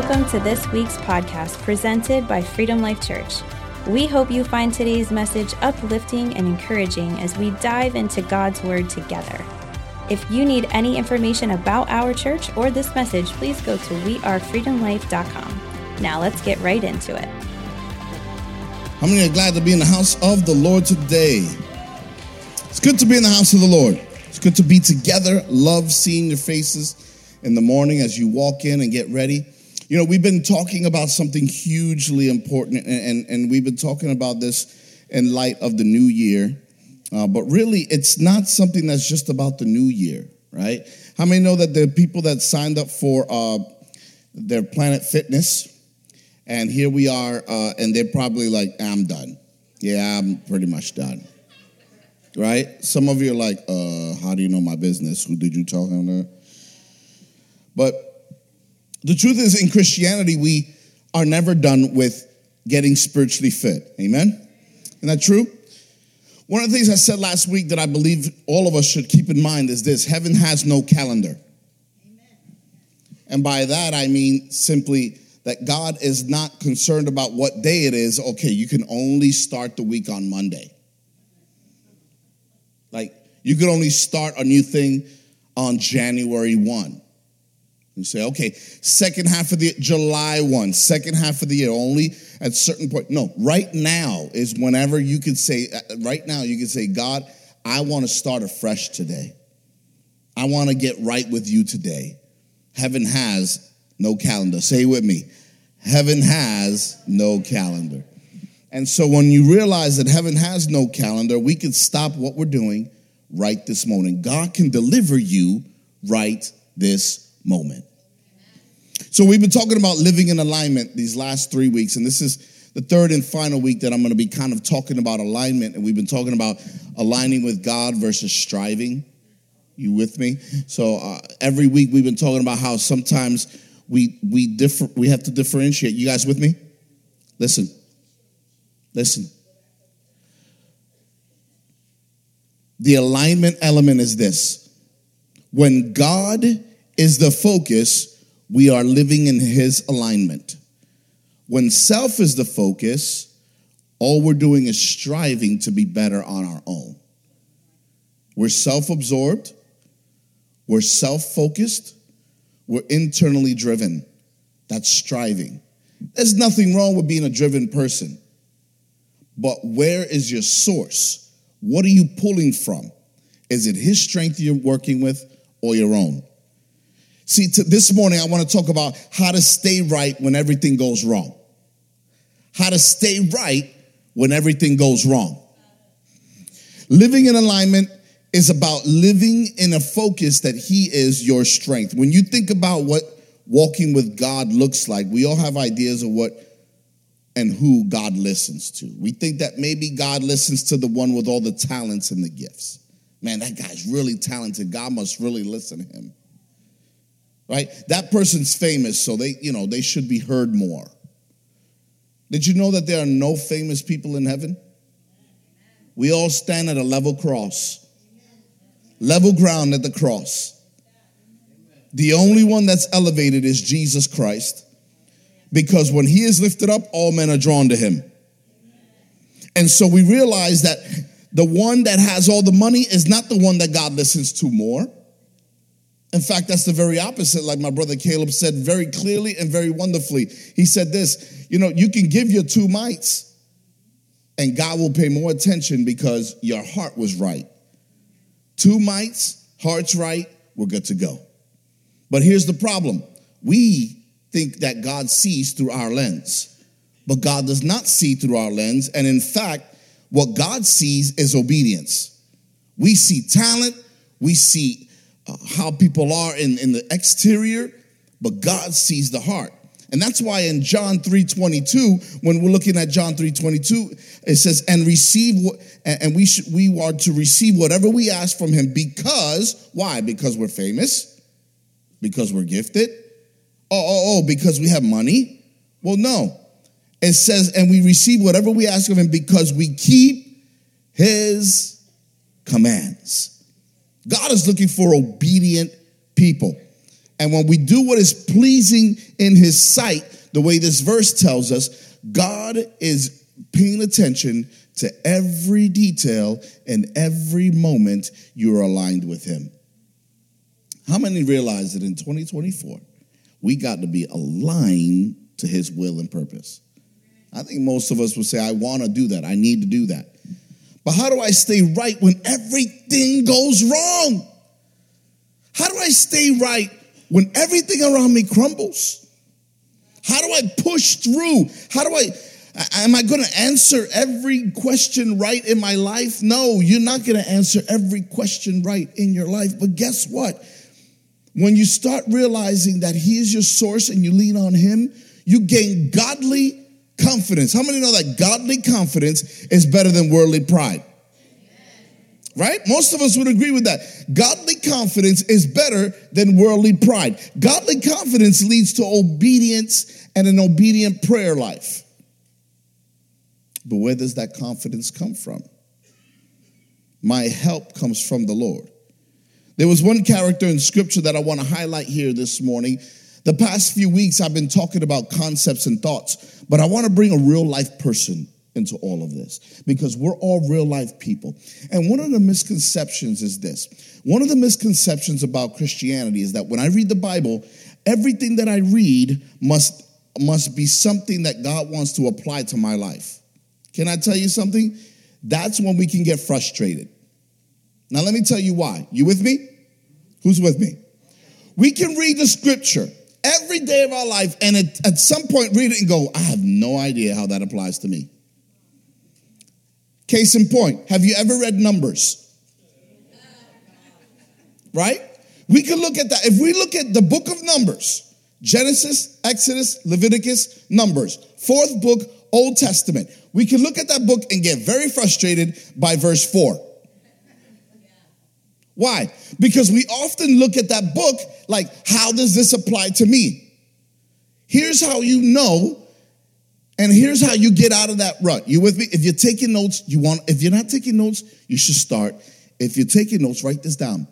Welcome to this week's podcast presented by Freedom Life Church. We hope you find today's message uplifting and encouraging as we dive into God's Word together. If you need any information about our church or this message, please go to wearefreedomlife.com. Now let's get right into it. How many are glad to be in the house of the Lord today? It's good to be in the house of the Lord. It's good to be together. Love seeing your faces in the morning as you walk in and get ready. You know, we've been talking about something hugely important, and, and, and we've been talking about this in light of the new year. Uh, but really, it's not something that's just about the new year, right? How many know that the people that signed up for uh, their Planet Fitness, and here we are, uh, and they're probably like, I'm done. Yeah, I'm pretty much done. Right? Some of you are like, uh, how do you know my business? Who did you tell him that? But the truth is, in Christianity, we are never done with getting spiritually fit. Amen? Isn't that true? One of the things I said last week that I believe all of us should keep in mind is this heaven has no calendar. And by that, I mean simply that God is not concerned about what day it is. Okay, you can only start the week on Monday. Like, you can only start a new thing on January 1. You say, okay, second half of the July 1, second half of the year, only at certain point. No, right now is whenever you could say, uh, right now you can say, God, I want to start afresh today. I want to get right with you today. Heaven has no calendar. Say with me. Heaven has no calendar. And so when you realize that heaven has no calendar, we can stop what we're doing right this moment. God can deliver you right this moment. So we've been talking about living in alignment these last three weeks, and this is the third and final week that I'm going to be kind of talking about alignment. And we've been talking about aligning with God versus striving. You with me? So uh, every week we've been talking about how sometimes we we differ we have to differentiate. You guys with me? Listen, listen. The alignment element is this: when God is the focus we are living in His alignment. When self is the focus, all we're doing is striving to be better on our own. We're self absorbed, we're self focused, we're internally driven. That's striving. There's nothing wrong with being a driven person. But where is your source? What are you pulling from? Is it his strength you're working with or your own? See, this morning I want to talk about how to stay right when everything goes wrong. How to stay right when everything goes wrong. Living in alignment is about living in a focus that He is your strength. When you think about what walking with God looks like, we all have ideas of what and who God listens to. We think that maybe God listens to the one with all the talents and the gifts. Man, that guy's really talented. God must really listen to him right? That person's famous, so they, you know, they should be heard more. Did you know that there are no famous people in heaven? We all stand at a level cross, level ground at the cross. The only one that's elevated is Jesus Christ, because when he is lifted up, all men are drawn to him. And so we realize that the one that has all the money is not the one that God listens to more. In fact, that's the very opposite, like my brother Caleb said very clearly and very wonderfully. He said this you know, you can give your two mites, and God will pay more attention because your heart was right. Two mites, heart's right, we're good to go. But here's the problem we think that God sees through our lens, but God does not see through our lens. And in fact, what God sees is obedience. We see talent, we see how people are in, in the exterior, but God sees the heart. And that's why in John 3:22, when we're looking at John 3:22, it says, "And receive what and we should we are to receive whatever we ask from him because why? Because we're famous? Because we're gifted? Oh, oh, oh, because we have money? Well, no. It says, and we receive whatever we ask of him because we keep his commands. God is looking for obedient people. And when we do what is pleasing in his sight, the way this verse tells us, God is paying attention to every detail and every moment you're aligned with him. How many realize that in 2024, we got to be aligned to his will and purpose? I think most of us would say, I want to do that. I need to do that. But how do I stay right when everything goes wrong? How do I stay right when everything around me crumbles? How do I push through? How do I, am I going to answer every question right in my life? No, you're not going to answer every question right in your life. But guess what? When you start realizing that He is your source and you lean on Him, you gain godly confidence. How many know that godly confidence is better than worldly pride? Right? Most of us would agree with that. Godly confidence is better than worldly pride. Godly confidence leads to obedience and an obedient prayer life. But where does that confidence come from? My help comes from the Lord. There was one character in scripture that I want to highlight here this morning. The past few weeks, I've been talking about concepts and thoughts, but I want to bring a real life person into all of this because we're all real life people. And one of the misconceptions is this one of the misconceptions about Christianity is that when I read the Bible, everything that I read must, must be something that God wants to apply to my life. Can I tell you something? That's when we can get frustrated. Now, let me tell you why. You with me? Who's with me? We can read the scripture every day of our life and at, at some point read it and go, I have no idea how that applies to me. Case in point, have you ever read Numbers? Right? We can look at that. If we look at the book of Numbers, Genesis, Exodus, Leviticus, Numbers, fourth book, Old Testament, we can look at that book and get very frustrated by verse 4. Why? Because we often look at that book like, how does this apply to me? Here's how you know, and here's how you get out of that rut. You with me? If you're taking notes, you want, if you're not taking notes, you should start. If you're taking notes, write this down.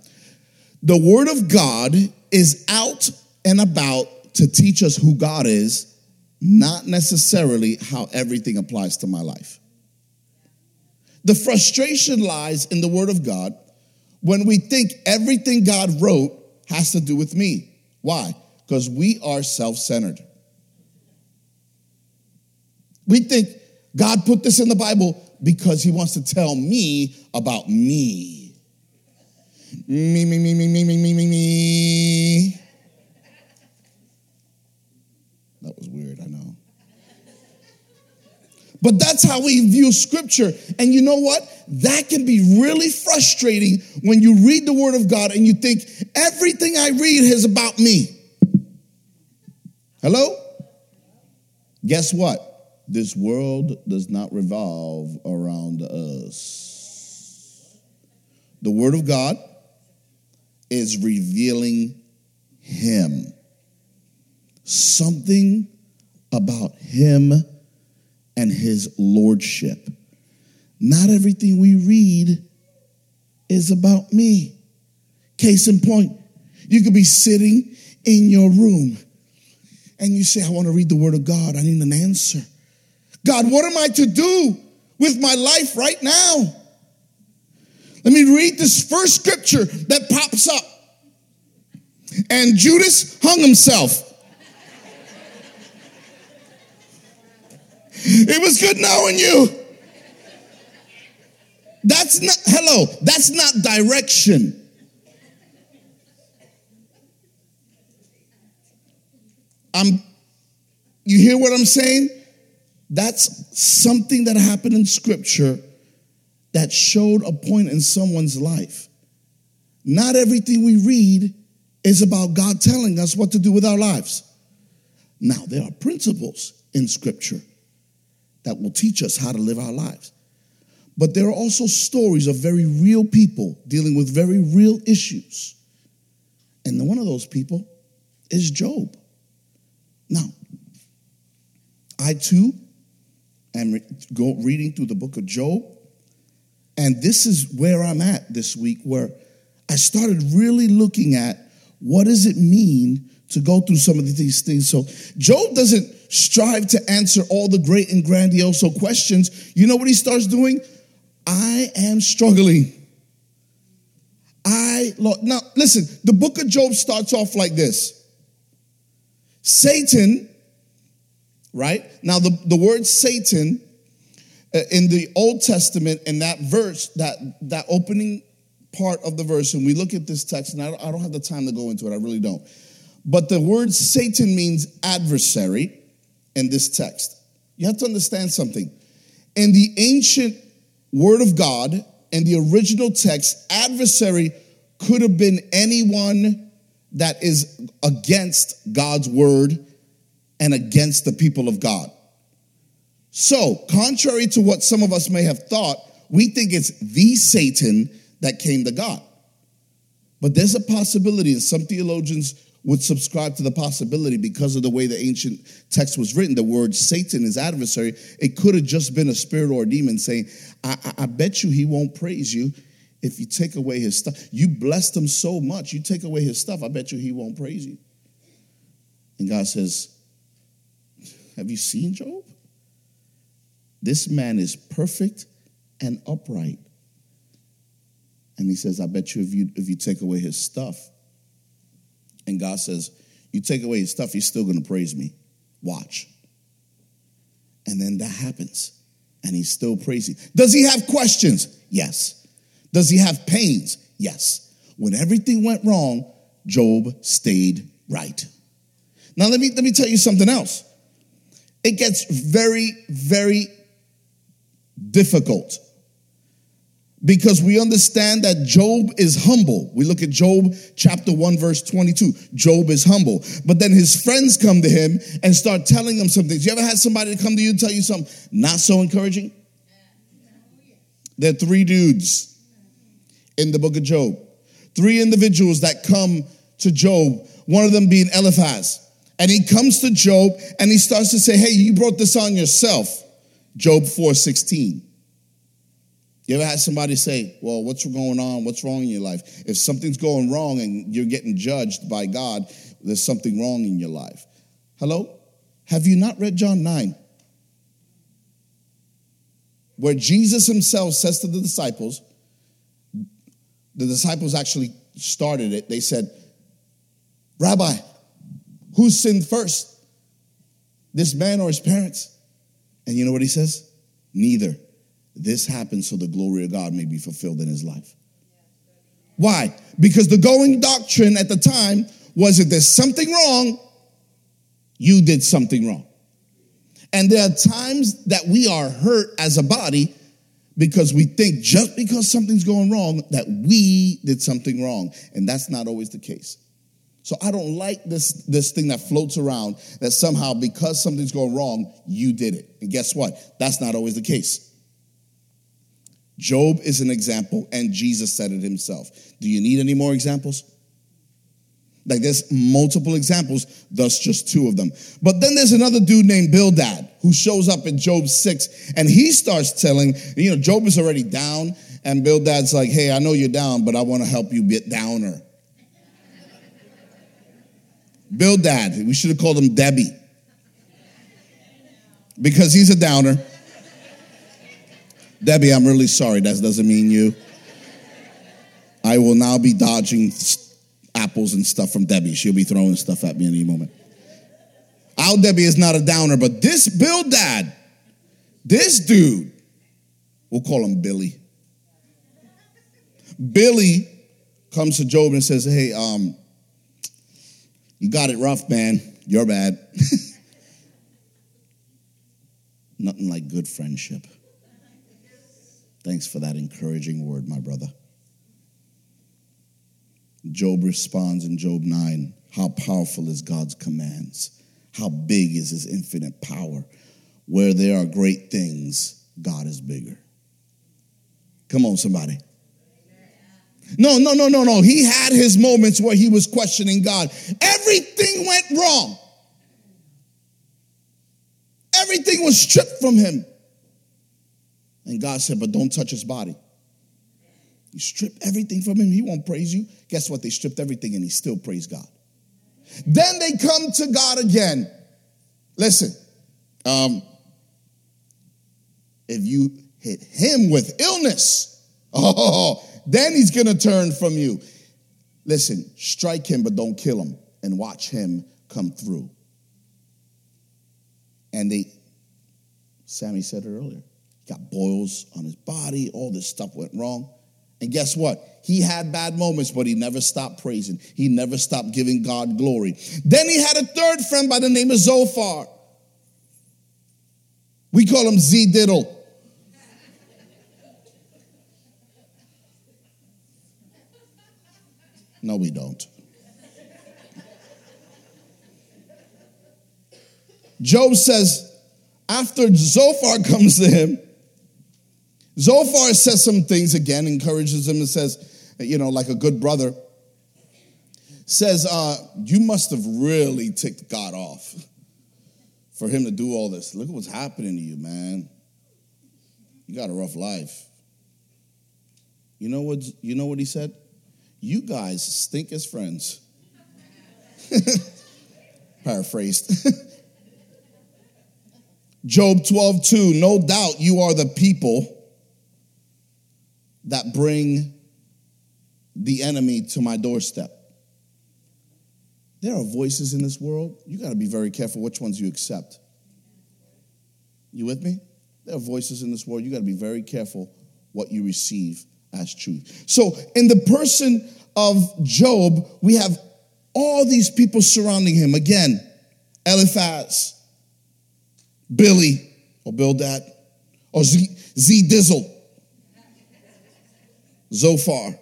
The Word of God is out and about to teach us who God is, not necessarily how everything applies to my life. The frustration lies in the Word of God when we think everything God wrote has to do with me. Why? Because we are self centered. We think God put this in the Bible because he wants to tell me about me. Me, me, me, me, me, me, me, me, me. That was weird. But that's how we view scripture. And you know what? That can be really frustrating when you read the word of God and you think everything I read is about me. Hello? Guess what? This world does not revolve around us. The word of God is revealing him. Something about him and his lordship. Not everything we read is about me. Case in point, you could be sitting in your room and you say, I want to read the word of God. I need an answer. God, what am I to do with my life right now? Let me read this first scripture that pops up. And Judas hung himself. It was good knowing you. That's not, hello, that's not direction. I'm, you hear what I'm saying? That's something that happened in scripture that showed a point in someone's life. Not everything we read is about God telling us what to do with our lives. Now, there are principles in scripture that will teach us how to live our lives. But there are also stories of very real people dealing with very real issues. And one of those people is Job. Now, I too am re- go reading through the book of Job, and this is where I'm at this week, where I started really looking at what does it mean to go through some of these things? So Job doesn't strive to answer all the great and grandiose questions. You know what he starts doing? I am struggling. I now listen, the book of Job starts off like this. Satan, right? Now the, the word Satan uh, in the Old Testament, in that verse, that, that opening part of the verse, and we look at this text, and I don't, I don't have the time to go into it, I really don't. But the word Satan means adversary in this text. You have to understand something. In the ancient word of God, and the original text, adversary could have been anyone that is against God's word and against the people of God. So, contrary to what some of us may have thought, we think it's the Satan that came to God. But there's a possibility, and some theologians would subscribe to the possibility because of the way the ancient text was written. The word Satan is adversary. It could have just been a spirit or a demon saying, I, I, I bet you he won't praise you if you take away his stuff. You blessed him so much, you take away his stuff, I bet you he won't praise you. And God says, Have you seen Job? This man is perfect and upright. And he says, I bet you if you if you take away his stuff, and God says, You take away his stuff, he's still gonna praise me. Watch. And then that happens. And he's still praising. Does he have questions? Yes. Does he have pains? Yes. When everything went wrong, Job stayed right. Now let me let me tell you something else. It gets very, very difficult because we understand that Job is humble. We look at Job chapter 1 verse 22. Job is humble. But then his friends come to him and start telling him some things. You ever had somebody come to you and tell you something not so encouraging? There are three dudes in the book of Job. Three individuals that come to Job, one of them being Eliphaz. And he comes to Job and he starts to say, Hey, you brought this on yourself. Job 4:16. You ever had somebody say, Well, what's going on? What's wrong in your life? If something's going wrong and you're getting judged by God, there's something wrong in your life. Hello? Have you not read John 9? Where Jesus himself says to the disciples, the disciples actually started it. They said, Rabbi, who sinned first? This man or his parents? And you know what he says? Neither. This happened so the glory of God may be fulfilled in his life. Why? Because the going doctrine at the time was if there's something wrong, you did something wrong. And there are times that we are hurt as a body because we think just because something's going wrong that we did something wrong. And that's not always the case. So I don't like this, this thing that floats around that somehow because something's going wrong, you did it. And guess what? That's not always the case. Job is an example, and Jesus said it himself. Do you need any more examples? Like there's multiple examples, thus just two of them. But then there's another dude named Bildad who shows up in Job 6 and he starts telling, you know, Job is already down and Bildad's like, hey, I know you're down, but I want to help you get downer. Bildad. We should have called him Debbie. Because he's a downer. Debbie, I'm really sorry. That doesn't mean you. I will now be dodging apples and stuff from Debbie. She'll be throwing stuff at me any moment. Al Debbie is not a downer, but this Bildad, this dude, we'll call him Billy. Billy comes to Job and says, Hey, um, you got it rough, man. You're bad. Nothing like good friendship. Thanks for that encouraging word, my brother. Job responds in Job 9 How powerful is God's commands? How big is his infinite power? Where there are great things, God is bigger. Come on, somebody. No, no, no, no, no. He had his moments where he was questioning God. Everything went wrong. Everything was stripped from him. And God said, But don't touch his body. You strip everything from him, he won't praise you. Guess what? They stripped everything and he still praised God. Then they come to God again. Listen, um, if you hit him with illness, oh, then he's gonna turn from you. Listen, strike him, but don't kill him, and watch him come through. And they, Sammy said it earlier, got boils on his body, all this stuff went wrong. And guess what? He had bad moments, but he never stopped praising. He never stopped giving God glory. Then he had a third friend by the name of Zophar. We call him Z Diddle. No, we don't. Job says, after Zophar comes to him, Zophar says some things again, encourages him and says, you know, like a good brother, says, uh, You must have really ticked God off for him to do all this. Look at what's happening to you, man. You got a rough life. You know what, you know what he said? You guys stink as friends. Paraphrased. Job 12, 2, no doubt you are the people that bring the enemy to my doorstep. There are voices in this world. You got to be very careful which ones you accept. You with me? There are voices in this world. You got to be very careful what you receive as truth. So, in the person of Job, we have all these people surrounding him. Again, Eliphaz, Billy, or Bildad, or Z, Z Dizzle, Zophar.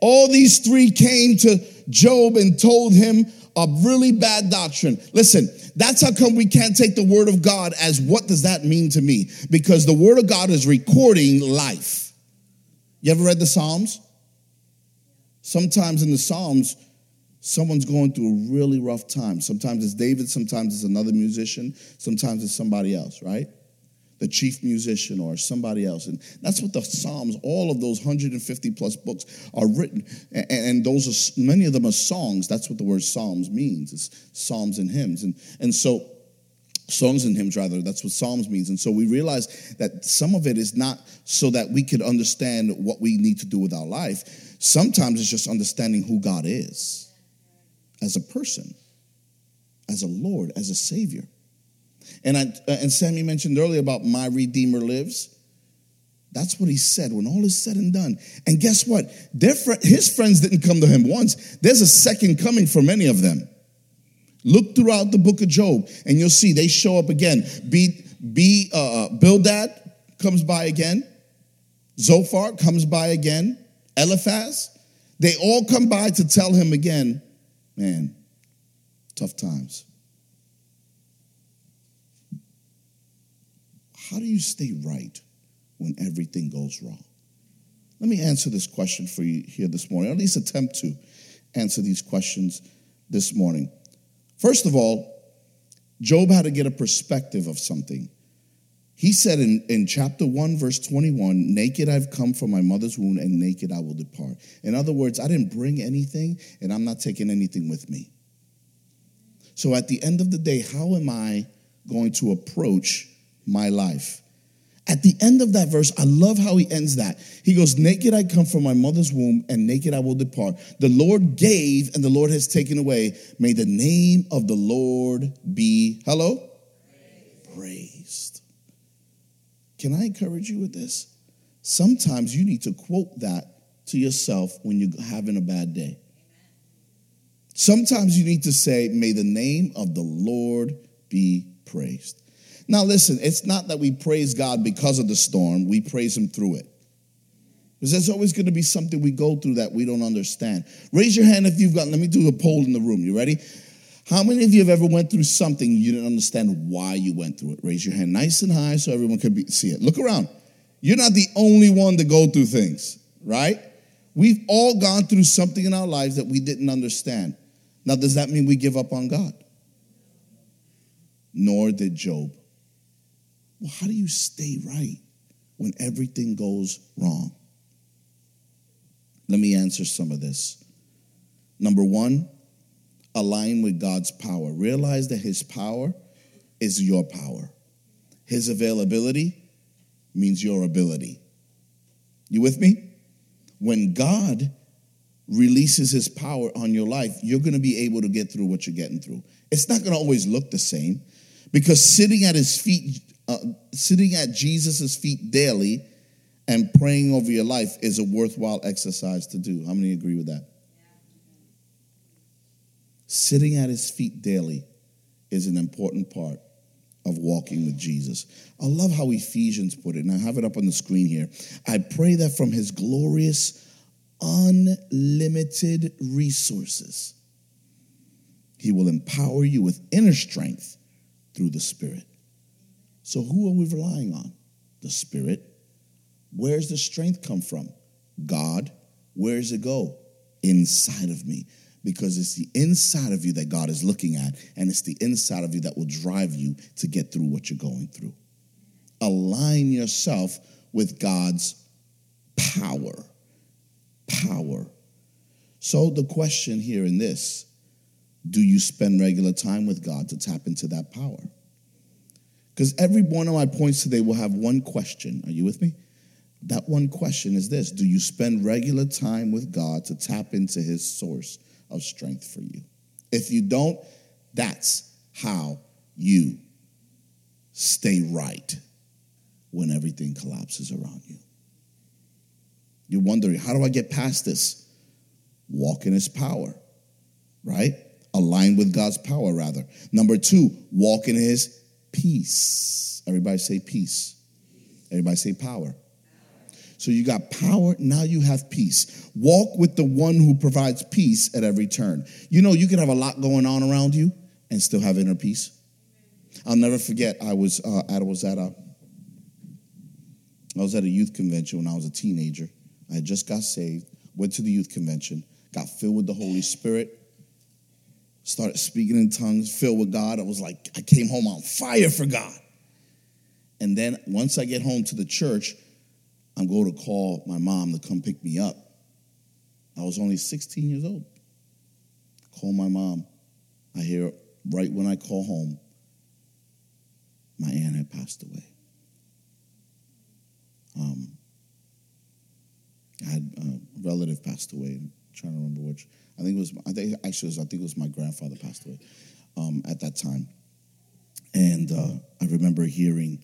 All these three came to Job and told him a really bad doctrine. Listen, that's how come we can't take the word of God as what does that mean to me? Because the word of God is recording life. You ever read the Psalms? Sometimes in the Psalms, someone's going through a really rough time. Sometimes it's David, sometimes it's another musician, sometimes it's somebody else, right? The chief musician or somebody else. And that's what the Psalms, all of those 150 plus books are written. And, those are, many of them are songs. That's what the word Psalms means. It's Psalms and hymns. And, and so, songs and hymns rather, that's what Psalms means. And so we realize that some of it is not so that we could understand what we need to do with our life. Sometimes it's just understanding who God is as a person, as a Lord, as a Savior. And, I, uh, and Sammy mentioned earlier about my Redeemer lives. That's what he said when all is said and done. And guess what? Fr- his friends didn't come to him once. There's a second coming for many of them. Look throughout the book of Job, and you'll see they show up again. Be, be uh, uh Bildad comes by again. Zophar comes by again. Eliphaz. They all come by to tell him again, man, tough times. How do you stay right when everything goes wrong? Let me answer this question for you here this morning, or at least attempt to answer these questions this morning. First of all, Job had to get a perspective of something. He said in, in chapter 1, verse 21, Naked I've come from my mother's womb, and naked I will depart. In other words, I didn't bring anything, and I'm not taking anything with me. So at the end of the day, how am I going to approach my life. At the end of that verse, I love how he ends that. He goes, Naked I come from my mother's womb, and naked I will depart. The Lord gave, and the Lord has taken away. May the name of the Lord be, hello? Praised. Praised. Can I encourage you with this? Sometimes you need to quote that to yourself when you're having a bad day. Sometimes you need to say, May the name of the Lord be praised. Now, listen, it's not that we praise God because of the storm, we praise Him through it. Because there's always going to be something we go through that we don't understand. Raise your hand if you've got, let me do a poll in the room. You ready? How many of you have ever went through something you didn't understand why you went through it? Raise your hand nice and high so everyone can be, see it. Look around. You're not the only one to go through things, right? We've all gone through something in our lives that we didn't understand. Now, does that mean we give up on God? Nor did Job. Well, how do you stay right when everything goes wrong? Let me answer some of this. Number one, align with God's power. Realize that His power is your power, His availability means your ability. You with me? When God releases His power on your life, you're going to be able to get through what you're getting through. It's not going to always look the same because sitting at His feet, uh, sitting at Jesus' feet daily and praying over your life is a worthwhile exercise to do. How many agree with that? Sitting at his feet daily is an important part of walking with Jesus. I love how Ephesians put it, and I have it up on the screen here. I pray that from his glorious, unlimited resources, he will empower you with inner strength through the Spirit. So, who are we relying on? The Spirit. Where's the strength come from? God. Where does it go? Inside of me because it's the inside of you that God is looking at, and it's the inside of you that will drive you to get through what you're going through. Align yourself with God's power. Power. So, the question here in this do you spend regular time with God to tap into that power? Because every one of my points today will have one question. Are you with me? That one question is this Do you spend regular time with God to tap into His source? of strength for you. If you don't, that's how you stay right when everything collapses around you. You're wondering, how do I get past this? Walk in his power, right? Align with God's power, rather. Number two, walk in his peace. Everybody say peace. Everybody say power. So you got power, now you have peace. Walk with the one who provides peace at every turn. You know, you can have a lot going on around you and still have inner peace. I'll never forget, I was, uh, I was at a, I was at a youth convention when I was a teenager. I just got saved, went to the youth convention, got filled with the Holy Spirit, started speaking in tongues, filled with God. I was like, I came home on fire for God. And then once I get home to the church, I'm going to call my mom to come pick me up. I was only 16 years old. Call my mom. I hear right when I call home, my aunt had passed away. Um, I had a relative passed away. Trying to remember which. I think it was. I think actually, was, I think it was my grandfather passed away um, at that time. And uh, I remember hearing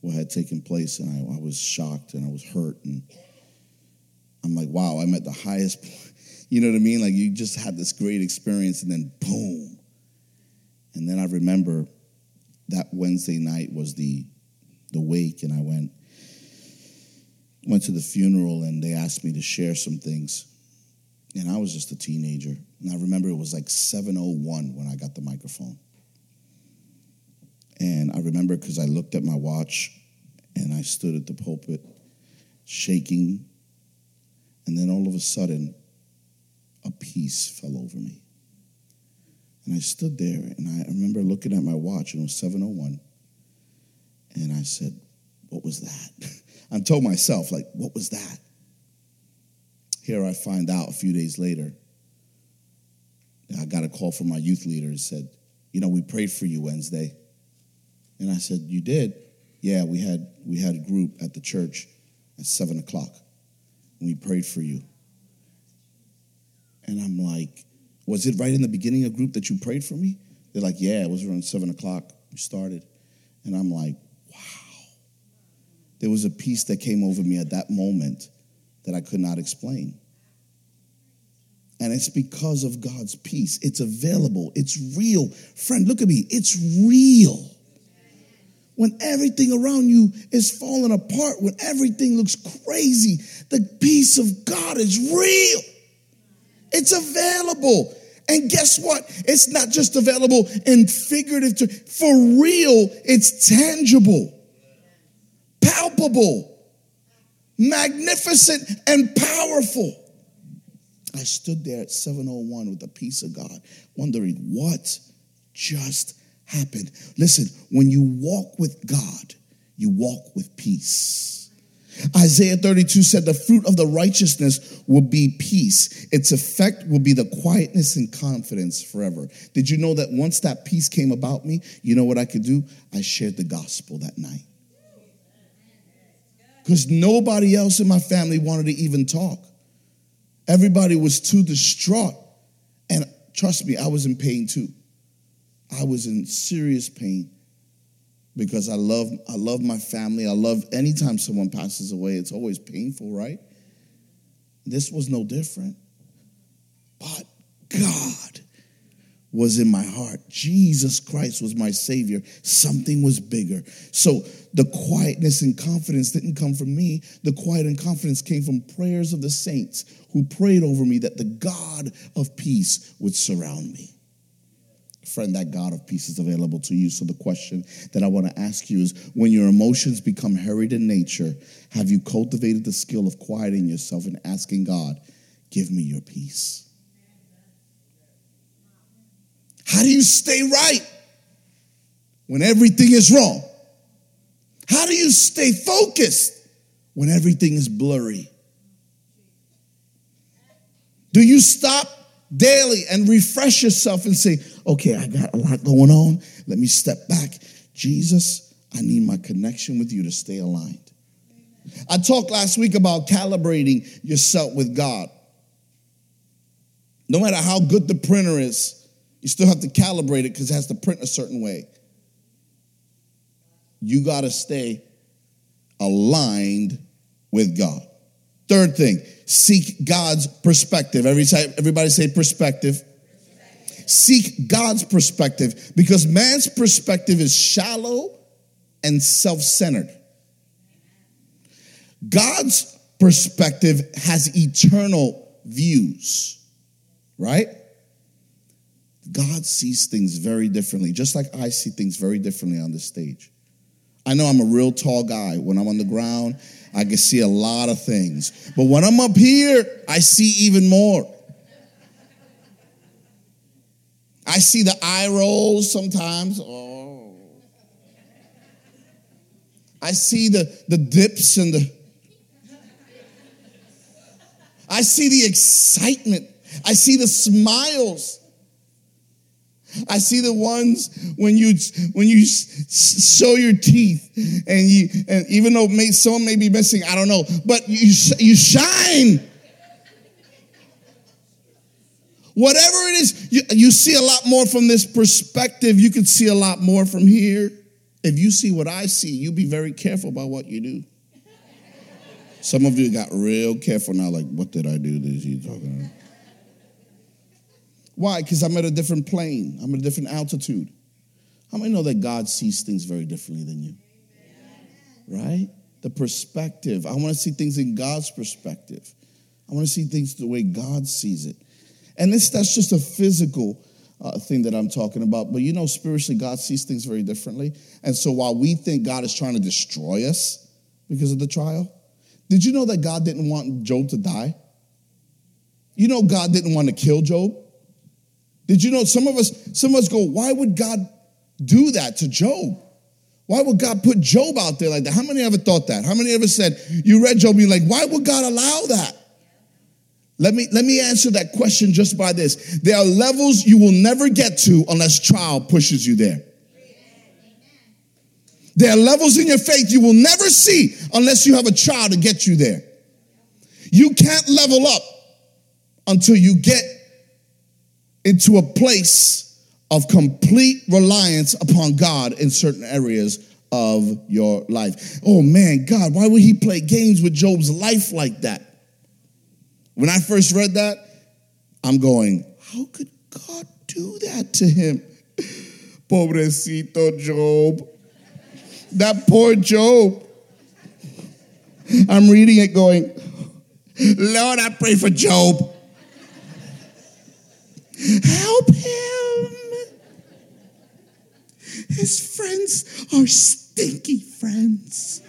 what had taken place, and I, I, was shocked and I was hurt, and I'm like, wow, I'm at the highest. You know what I mean? Like you just had this great experience, and then boom. And then I remember that Wednesday night was the the wake, and I went went to the funeral, and they asked me to share some things, and I was just a teenager, and I remember it was like 7:01 when I got the microphone. And I remember because I looked at my watch and I stood at the pulpit shaking. And then all of a sudden, a peace fell over me. And I stood there and I remember looking at my watch and it was 701. And I said, What was that? I told myself, like, what was that? Here I find out a few days later. I got a call from my youth leader and said, You know, we prayed for you Wednesday. And I said, You did? Yeah, we had we had a group at the church at seven o'clock. And we prayed for you. And I'm like, was it right in the beginning of group that you prayed for me? They're like, yeah, it was around seven o'clock. We started. And I'm like, wow. There was a peace that came over me at that moment that I could not explain. And it's because of God's peace. It's available. It's real. Friend, look at me. It's real when everything around you is falling apart, when everything looks crazy, the peace of God is real. It's available. And guess what? It's not just available in figurative terms. For real, it's tangible, palpable, magnificent, and powerful. I stood there at 701 with the peace of God, wondering what just happened. Listen, when you walk with God, you walk with peace. Isaiah 32 said the fruit of the righteousness will be peace. Its effect will be the quietness and confidence forever. Did you know that once that peace came about me, you know what I could do? I shared the gospel that night. Because nobody else in my family wanted to even talk. Everybody was too distraught. And trust me, I was in pain too. I was in serious pain because I love I love my family. I love anytime someone passes away, it's always painful, right? This was no different. But God was in my heart. Jesus Christ was my savior. Something was bigger. So the quietness and confidence didn't come from me. The quiet and confidence came from prayers of the saints who prayed over me that the God of peace would surround me. Friend, that God of peace is available to you. So, the question that I want to ask you is when your emotions become harried in nature, have you cultivated the skill of quieting yourself and asking God, give me your peace? How do you stay right when everything is wrong? How do you stay focused when everything is blurry? Do you stop daily and refresh yourself and say, okay, I got a lot going on. Let me step back. Jesus, I need my connection with you to stay aligned. I talked last week about calibrating yourself with God. No matter how good the printer is, you still have to calibrate it because it has to print a certain way. You got to stay aligned with God. Third thing, seek God's perspective. Every time, everybody say perspective. Seek God's perspective because man's perspective is shallow and self centered. God's perspective has eternal views, right? God sees things very differently, just like I see things very differently on the stage. I know I'm a real tall guy. When I'm on the ground, I can see a lot of things. But when I'm up here, I see even more. I see the eye rolls sometimes. Oh. I see the, the dips and the. I see the excitement. I see the smiles. I see the ones when you when you show your teeth and you and even though may, some may be missing, I don't know, but you you shine. Whatever it is, you, you see a lot more from this perspective. You can see a lot more from here. If you see what I see, you be very careful about what you do. Some of you got real careful now, like, what did I do this you talking about? Why? Because I'm at a different plane. I'm at a different altitude. How many know that God sees things very differently than you? Right? The perspective. I want to see things in God's perspective. I want to see things the way God sees it. And this, that's just a physical uh, thing that I'm talking about. But you know, spiritually, God sees things very differently. And so while we think God is trying to destroy us because of the trial, did you know that God didn't want Job to die? You know, God didn't want to kill Job. Did you know some of us, some of us go, why would God do that to Job? Why would God put Job out there like that? How many ever thought that? How many ever said, you read Job, you're like, why would God allow that? Let me, let me answer that question just by this. There are levels you will never get to unless trial pushes you there. There are levels in your faith you will never see unless you have a trial to get you there. You can't level up until you get into a place of complete reliance upon God in certain areas of your life. Oh man, God, why would he play games with Job's life like that? When I first read that, I'm going, how could God do that to him? Pobrecito Job. That poor Job. I'm reading it going, Lord, I pray for Job. Help him. His friends are stinky friends.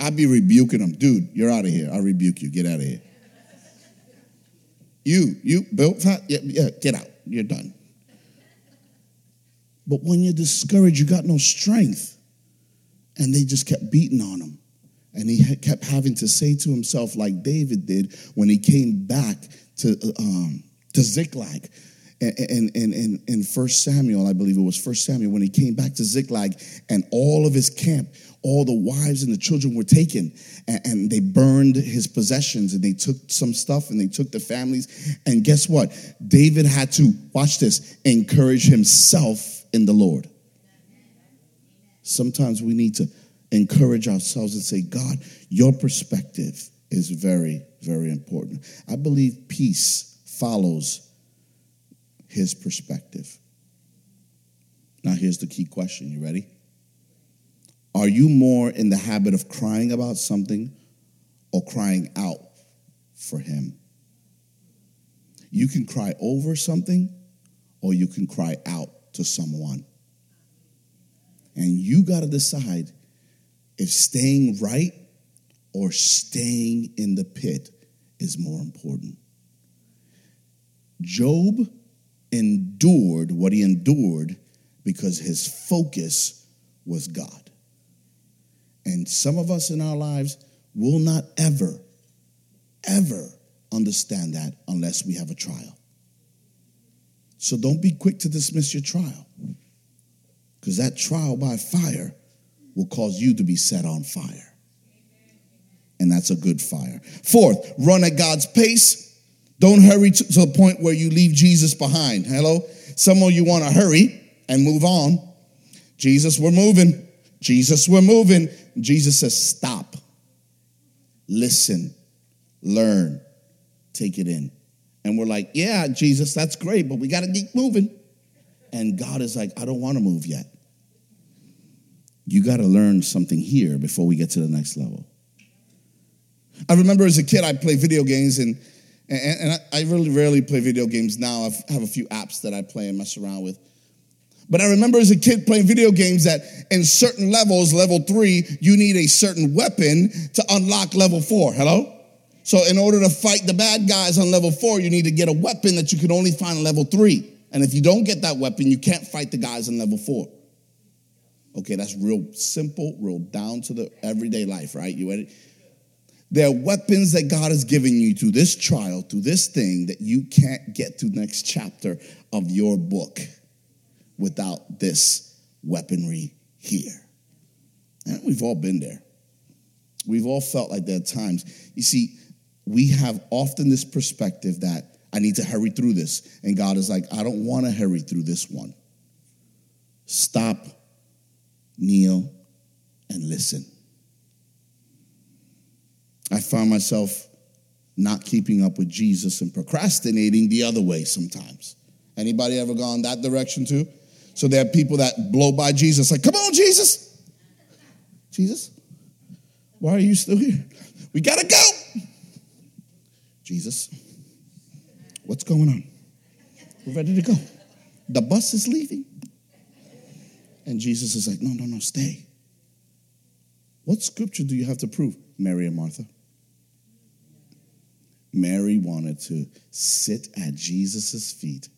I'd be rebuking him. Dude, you're out of here. I'll rebuke you. Get out of here. You, you, Bill, yeah, yeah, get out. You're done. But when you're discouraged, you got no strength. And they just kept beating on him. And he kept having to say to himself, like David did when he came back to, um, to Ziklag. And in, in, in 1 Samuel, I believe it was 1 Samuel, when he came back to Ziklag and all of his camp, all the wives and the children were taken and, and, they burned his possessions and they took some stuff and they took the families. And guess what? David had to, watch this, encourage himself in the Lord. Sometimes we need to encourage ourselves and say, God, your perspective is very, very important. I believe peace follows his perspective. Now, here's the key question. You ready? Are you more in the habit of crying about something or crying out for him? You can cry over something or you can cry out to someone. And you got to decide if staying right or staying in the pit is more important. Job endured what he endured because his focus was God. And some of us in our lives will not ever, ever understand that unless we have a trial. So don't be quick to dismiss your trial because that trial by fire will cause you to be set on fire. And that's a good fire. Fourth, run at God's pace. Don't hurry to, to the point where you leave Jesus behind. Hello? Some of you want to hurry and move on. Jesus, we're moving. Jesus, we're moving. Jesus says, stop. Listen. Learn. Take it in. And we're like, yeah, Jesus, that's great, but we got to keep moving. And God is like, I don't want to move yet. You got to learn something here before we get to the next level. I remember as a kid, I played video games, and, and, and I, I really rarely play video games now. I have a few apps that I play and mess around with. But I remember as a kid playing video games that in certain levels, level three, you need a certain weapon to unlock level four. Hello? So in order to fight the bad guys on level four, you need to get a weapon that you can only find on level three. And if you don't get that weapon, you can't fight the guys on level four. Okay, that's real simple, real down to the everyday life, right? You ready? There are weapons that God has given you through this trial, through this thing that you can't get to the next chapter of your book without this weaponry here. And we've all been there. We've all felt like there are times. You see, we have often this perspective that I need to hurry through this. And God is like, I don't want to hurry through this one. Stop, kneel, and listen. I found myself not keeping up with Jesus and procrastinating the other way sometimes. Anybody ever gone that direction too? So there are people that blow by Jesus, like, come on, Jesus. Jesus, why are you still here? We gotta go. Jesus, what's going on? We're ready to go. The bus is leaving. And Jesus is like, no, no, no, stay. What scripture do you have to prove? Mary and Martha. Mary wanted to sit at Jesus' feet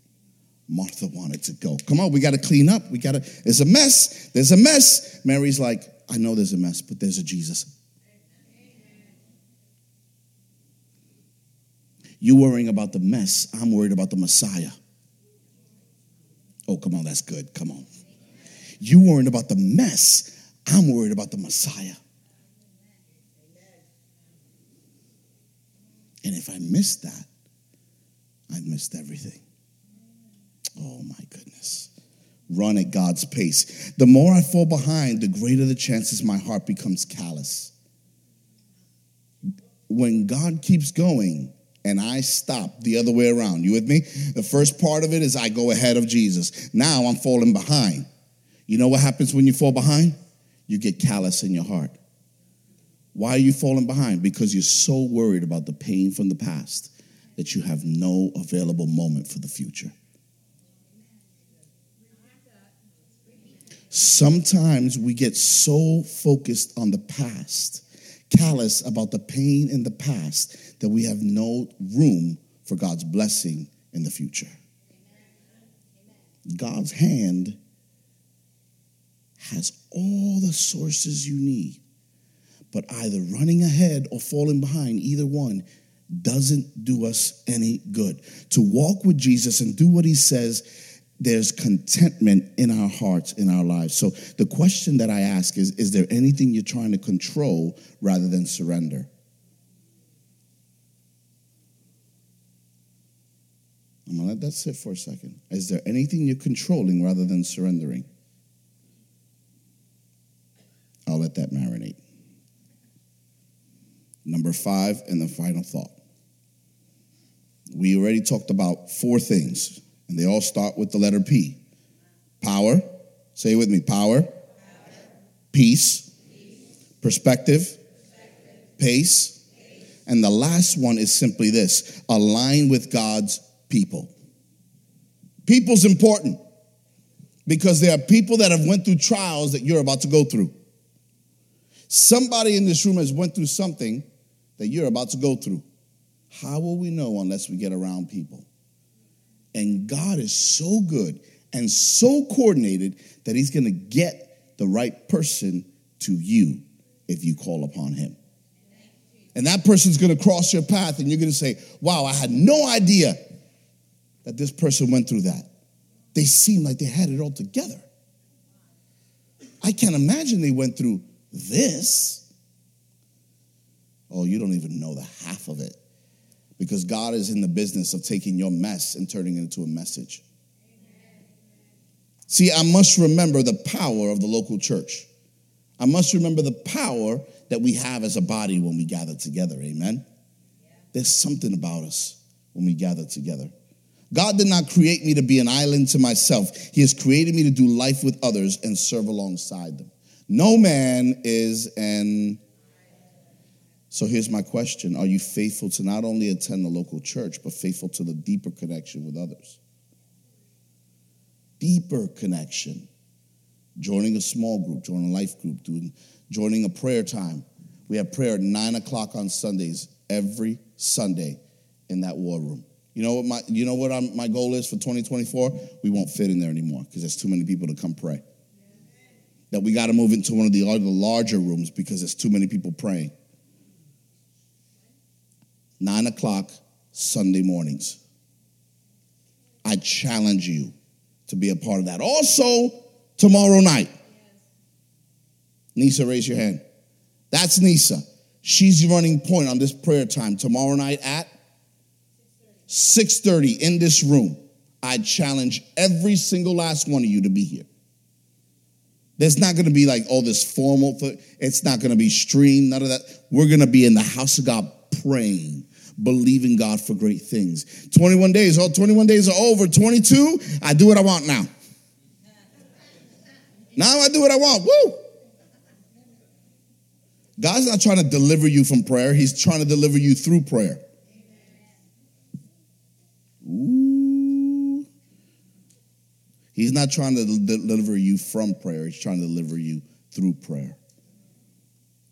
Martha wanted to go. Come on, we got to clean up. We got to, there's a mess. There's a mess. Mary's like, I know there's a mess, but there's a Jesus. You worrying about the mess, I'm worried about the Messiah. Oh, come on, that's good. Come on. You worrying about the mess, I'm worried about the Messiah. And if I miss that, I've missed everything. Oh my goodness. Run at God's pace. The more I fall behind, the greater the chances my heart becomes callous. When God keeps going and I stop the other way around, you with me? The first part of it is I go ahead of Jesus. Now I'm falling behind. You know what happens when you fall behind? You get callous in your heart. Why are you falling behind? Because you're so worried about the pain from the past that you have no available moment for the future. Sometimes we get so focused on the past, callous about the pain in the past, that we have no room for God's blessing in the future. God's hand has all the sources you need. But either running ahead or falling behind, either one, doesn't do us any good. To walk with Jesus and do what he says, there's contentment in our hearts, in our lives. So the question that I ask is Is there anything you're trying to control rather than surrender? I'm gonna let that sit for a second. Is there anything you're controlling rather than surrendering? I'll let that marinate. Number five, and the final thought. We already talked about four things, and they all start with the letter P power. Say it with me power, power. Peace, peace, perspective, perspective. Pace. pace, and the last one is simply this align with God's people. People's important because there are people that have went through trials that you're about to go through. Somebody in this room has went through something that you're about to go through. How will we know unless we get around people? And God is so good and so coordinated that He's going to get the right person to you if you call upon Him. And that person's going to cross your path, and you're going to say, Wow, I had no idea that this person went through that. They seemed like they had it all together. I can't imagine they went through this. Oh, you don't even know the half of it because God is in the business of taking your mess and turning it into a message. See, I must remember the power of the local church. I must remember the power that we have as a body when we gather together. Amen. There's something about us when we gather together. God did not create me to be an island to myself. He has created me to do life with others and serve alongside them. No man is an so here's my question Are you faithful to not only attend the local church, but faithful to the deeper connection with others? Deeper connection. Joining a small group, joining a life group, doing, joining a prayer time. We have prayer at nine o'clock on Sundays, every Sunday in that war room. You know what my you know what I'm, my goal is for 2024? We won't fit in there anymore because there's too many people to come pray. That we got to move into one of the other larger rooms because there's too many people praying. 9 o'clock Sunday mornings. I challenge you to be a part of that. Also, tomorrow night. Nisa, raise your hand. That's Nisa. She's running point on this prayer time tomorrow night at 6:30 in this room. I challenge every single last one of you to be here. There's not going to be like all this formal. It's not going to be streamed. None of that. We're going to be in the house of God praying believing God for great things. 21 days, oh, 21 days are over. 22, I do what I want now. Now I do what I want. Woo! God's not trying to deliver you from prayer, He's trying to deliver you through prayer. He's not trying to deliver you from prayer, He's trying to deliver you through prayer.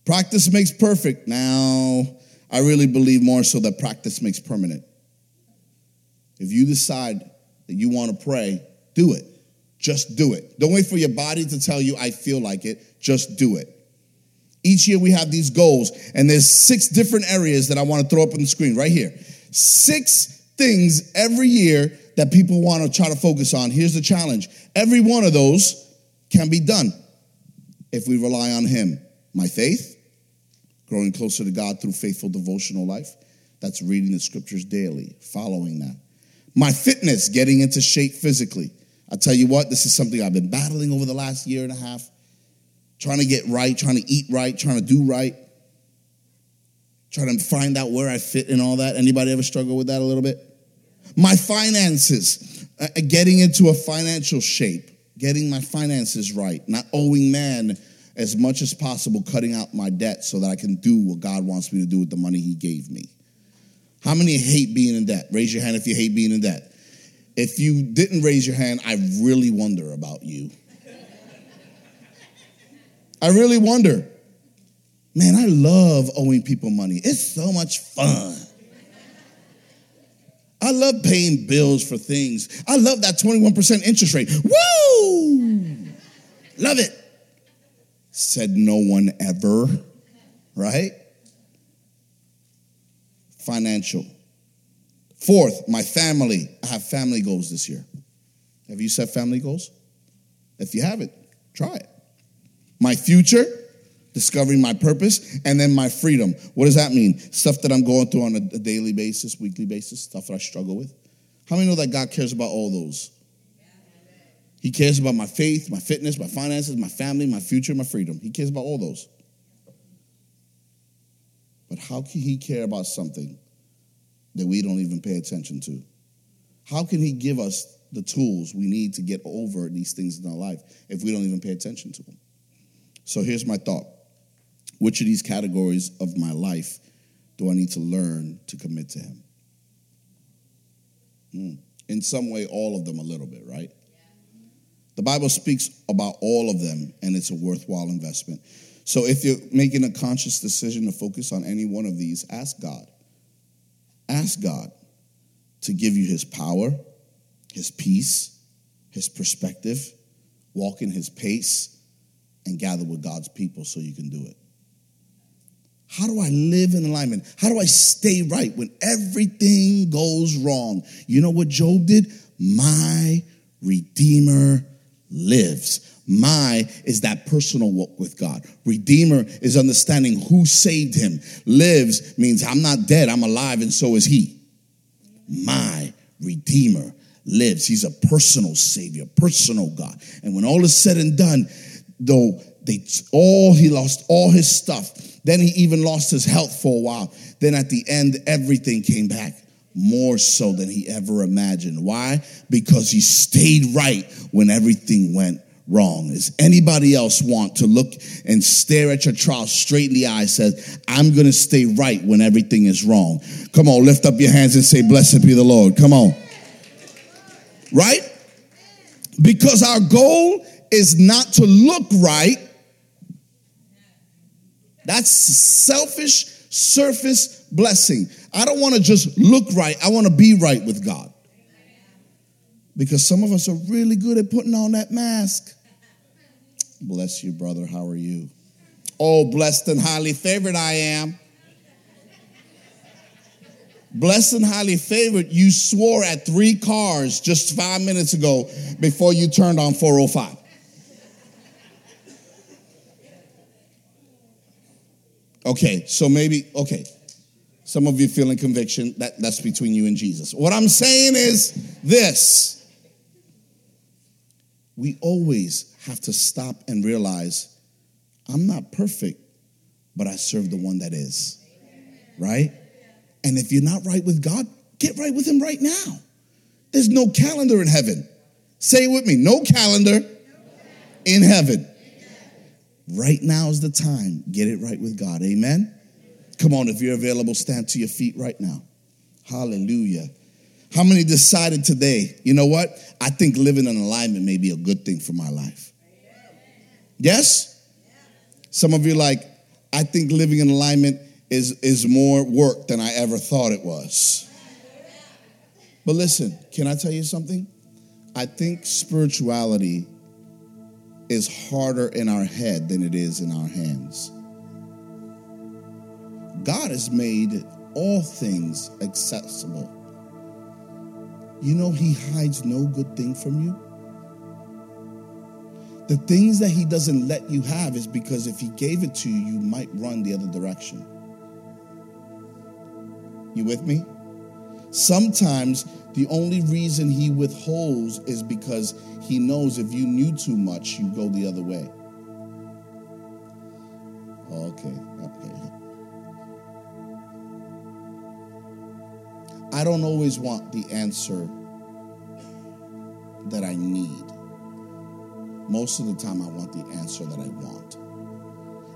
Practice makes perfect. Now, I really believe more so that practice makes permanent. If you decide that you want to pray, do it. Just do it. Don't wait for your body to tell you, I feel like it. Just do it. Each year we have these goals, and there's six different areas that I want to throw up on the screen right here. Six things every year that people want to try to focus on. Here's the challenge every one of those can be done if we rely on Him. My faith, growing closer to God through faithful devotional life. That's reading the scriptures daily, following that. My fitness, getting into shape physically. I tell you what, this is something I've been battling over the last year and a half, trying to get right, trying to eat right, trying to do right, trying to find out where I fit in all that. Anybody ever struggle with that a little bit? My finances, uh, getting into a financial shape, getting my finances right, not owing man as much as possible cutting out my debt so that I can do what God wants me to do with the money He gave me. How many hate being in debt? Raise your hand if you hate being in debt. If you didn't raise your hand, I really wonder about you. I really wonder. Man, I love owing people money. It's so much fun. I love paying bills for things. I love that 21% interest rate. Woo! Love it. Said no one ever, right? Financial. Fourth, my family. I have family goals this year. Have you set family goals? If you haven't, try it. My future, discovering my purpose, and then my freedom. What does that mean? Stuff that I'm going through on a, daily basis, weekly basis, stuff that I struggle with. How many know that God cares about all those? He cares about my faith, my fitness, my finances, my family, my future, my freedom. He cares about all those. But how can He care about something that we don't even pay attention to? How can He give us the tools we need to get over these things in our life if we don't even pay attention to them? So here's my thought Which of these categories of my life do I need to learn to commit to Him? Hmm. In some way, all of them a little bit, right? The Bible speaks about all of them, and it's a worthwhile investment. So if you're making a conscious decision to focus on any one of these, ask God. Ask God to give you his power, his peace, his perspective, walk in his pace, and gather with God's people so you can do it. How do I live in alignment? How do I stay right when everything goes wrong? You know what Job did? My Redeemer lives. My is that personal walk with God. Redeemer is understanding who saved him. Lives means I'm not dead, I'm alive, and so is he. My Redeemer lives. He's a personal Savior, personal God. And when all is said and done, though they all he lost all his stuff, then he even lost his health for a while. Then at the end, everything came back more so than he ever imagined. Why? Because he stayed right when everything went wrong. Does anybody else want to look and stare at your trial straight in the eye says, I'm going to stay right when everything is wrong. Come on, lift up your hands and say, blessed be the Lord. Come on. Right? Because our goal is not to look right. That's selfish surface blessing. I don't want to just look right. I want to be right with God. Because some of us are really good at putting on that mask. Bless you, brother. How are you? Oh, blessed and highly favored I am. Blessed and highly favored, you swore at three cars just five minutes ago before you turned on 405. Okay, so maybe, okay. Some of you feeling conviction, that, that's between you and Jesus. What I'm saying is this we always have to stop and realize I'm not perfect, but I serve the one that is. Right? And if you're not right with God, get right with Him right now. There's no calendar in heaven. Say it with me no calendar in heaven. Right now is the time. Get it right with God. Amen. Come on, if you're available, stand to your feet right now. Hallelujah. How many decided today, you know what? I think living in alignment may be a good thing for my life. Yes? Some of you like, I think living in alignment is, is more work than I ever thought it was. But listen, can I tell you something? I think spirituality is harder in our head than it is in our hands. God has made all things accessible. You know, He hides no good thing from you. The things that He doesn't let you have is because if He gave it to you, you might run the other direction. You with me? Sometimes the only reason he withholds is because he knows if you knew too much, you go the other way. Oh, okay, okay. I don't always want the answer that I need. Most of the time, I want the answer that I want.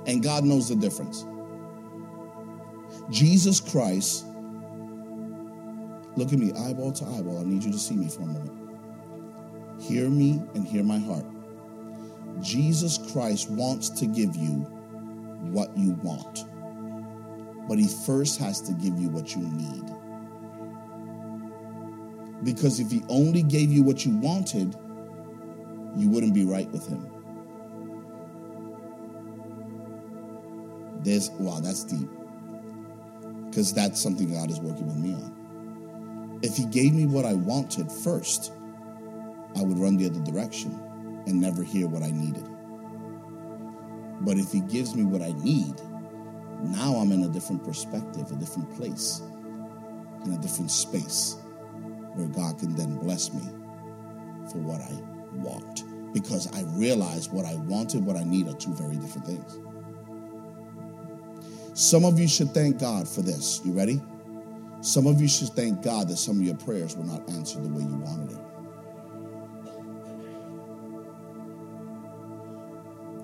And God knows the difference. Jesus Christ Look at me, eyeball to eyeball. I need you to see me for a moment. Hear me and hear my heart. Jesus Christ wants to give you what you want, but He first has to give you what you need. Because if He only gave you what you wanted, you wouldn't be right with Him. There's, wow, that's deep. Because that's something God is working with me on. If He gave me what I wanted first, I would run the other direction and never hear what I needed. But if He gives me what I need, now I'm in a different perspective, a different place, in a different space where God can then bless me for what I want. Because I realize what I wanted, what I need are two very different things. Some of you should thank God for this. You ready? Some of you should thank God that some of your prayers were not answered the way you wanted it.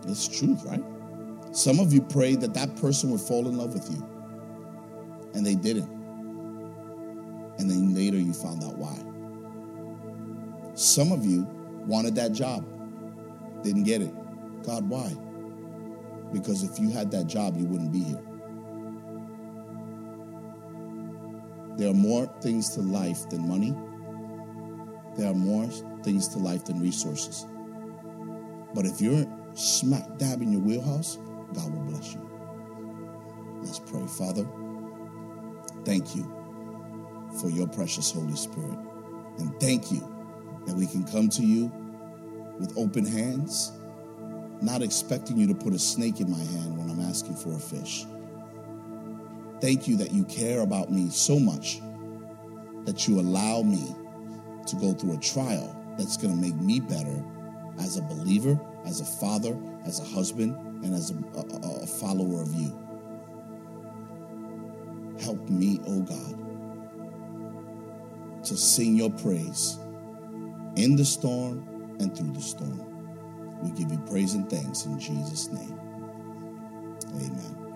It's truth, right? Some of you prayed that that person would fall in love with you, and they didn't. And then later you found out why. Some of you wanted that job, didn't get it. God, why? Because if you had that job, you wouldn't be here. There are more things to life than money. There are more things to life than resources. But if you're smack dab in your wheelhouse, God will bless you. Let's pray. Father, thank you for your precious Holy Spirit. And thank you that we can come to you with open hands, not expecting you to put a snake in my hand when I'm asking for a fish. Thank you that you care about me so much that you allow me to go through a trial that's going to make me better as a believer, as a father, as a husband, and as a, a, a follower of you. Help me, oh God, to sing your praise in the storm and through the storm. We give you praise and thanks in Jesus' name. Amen.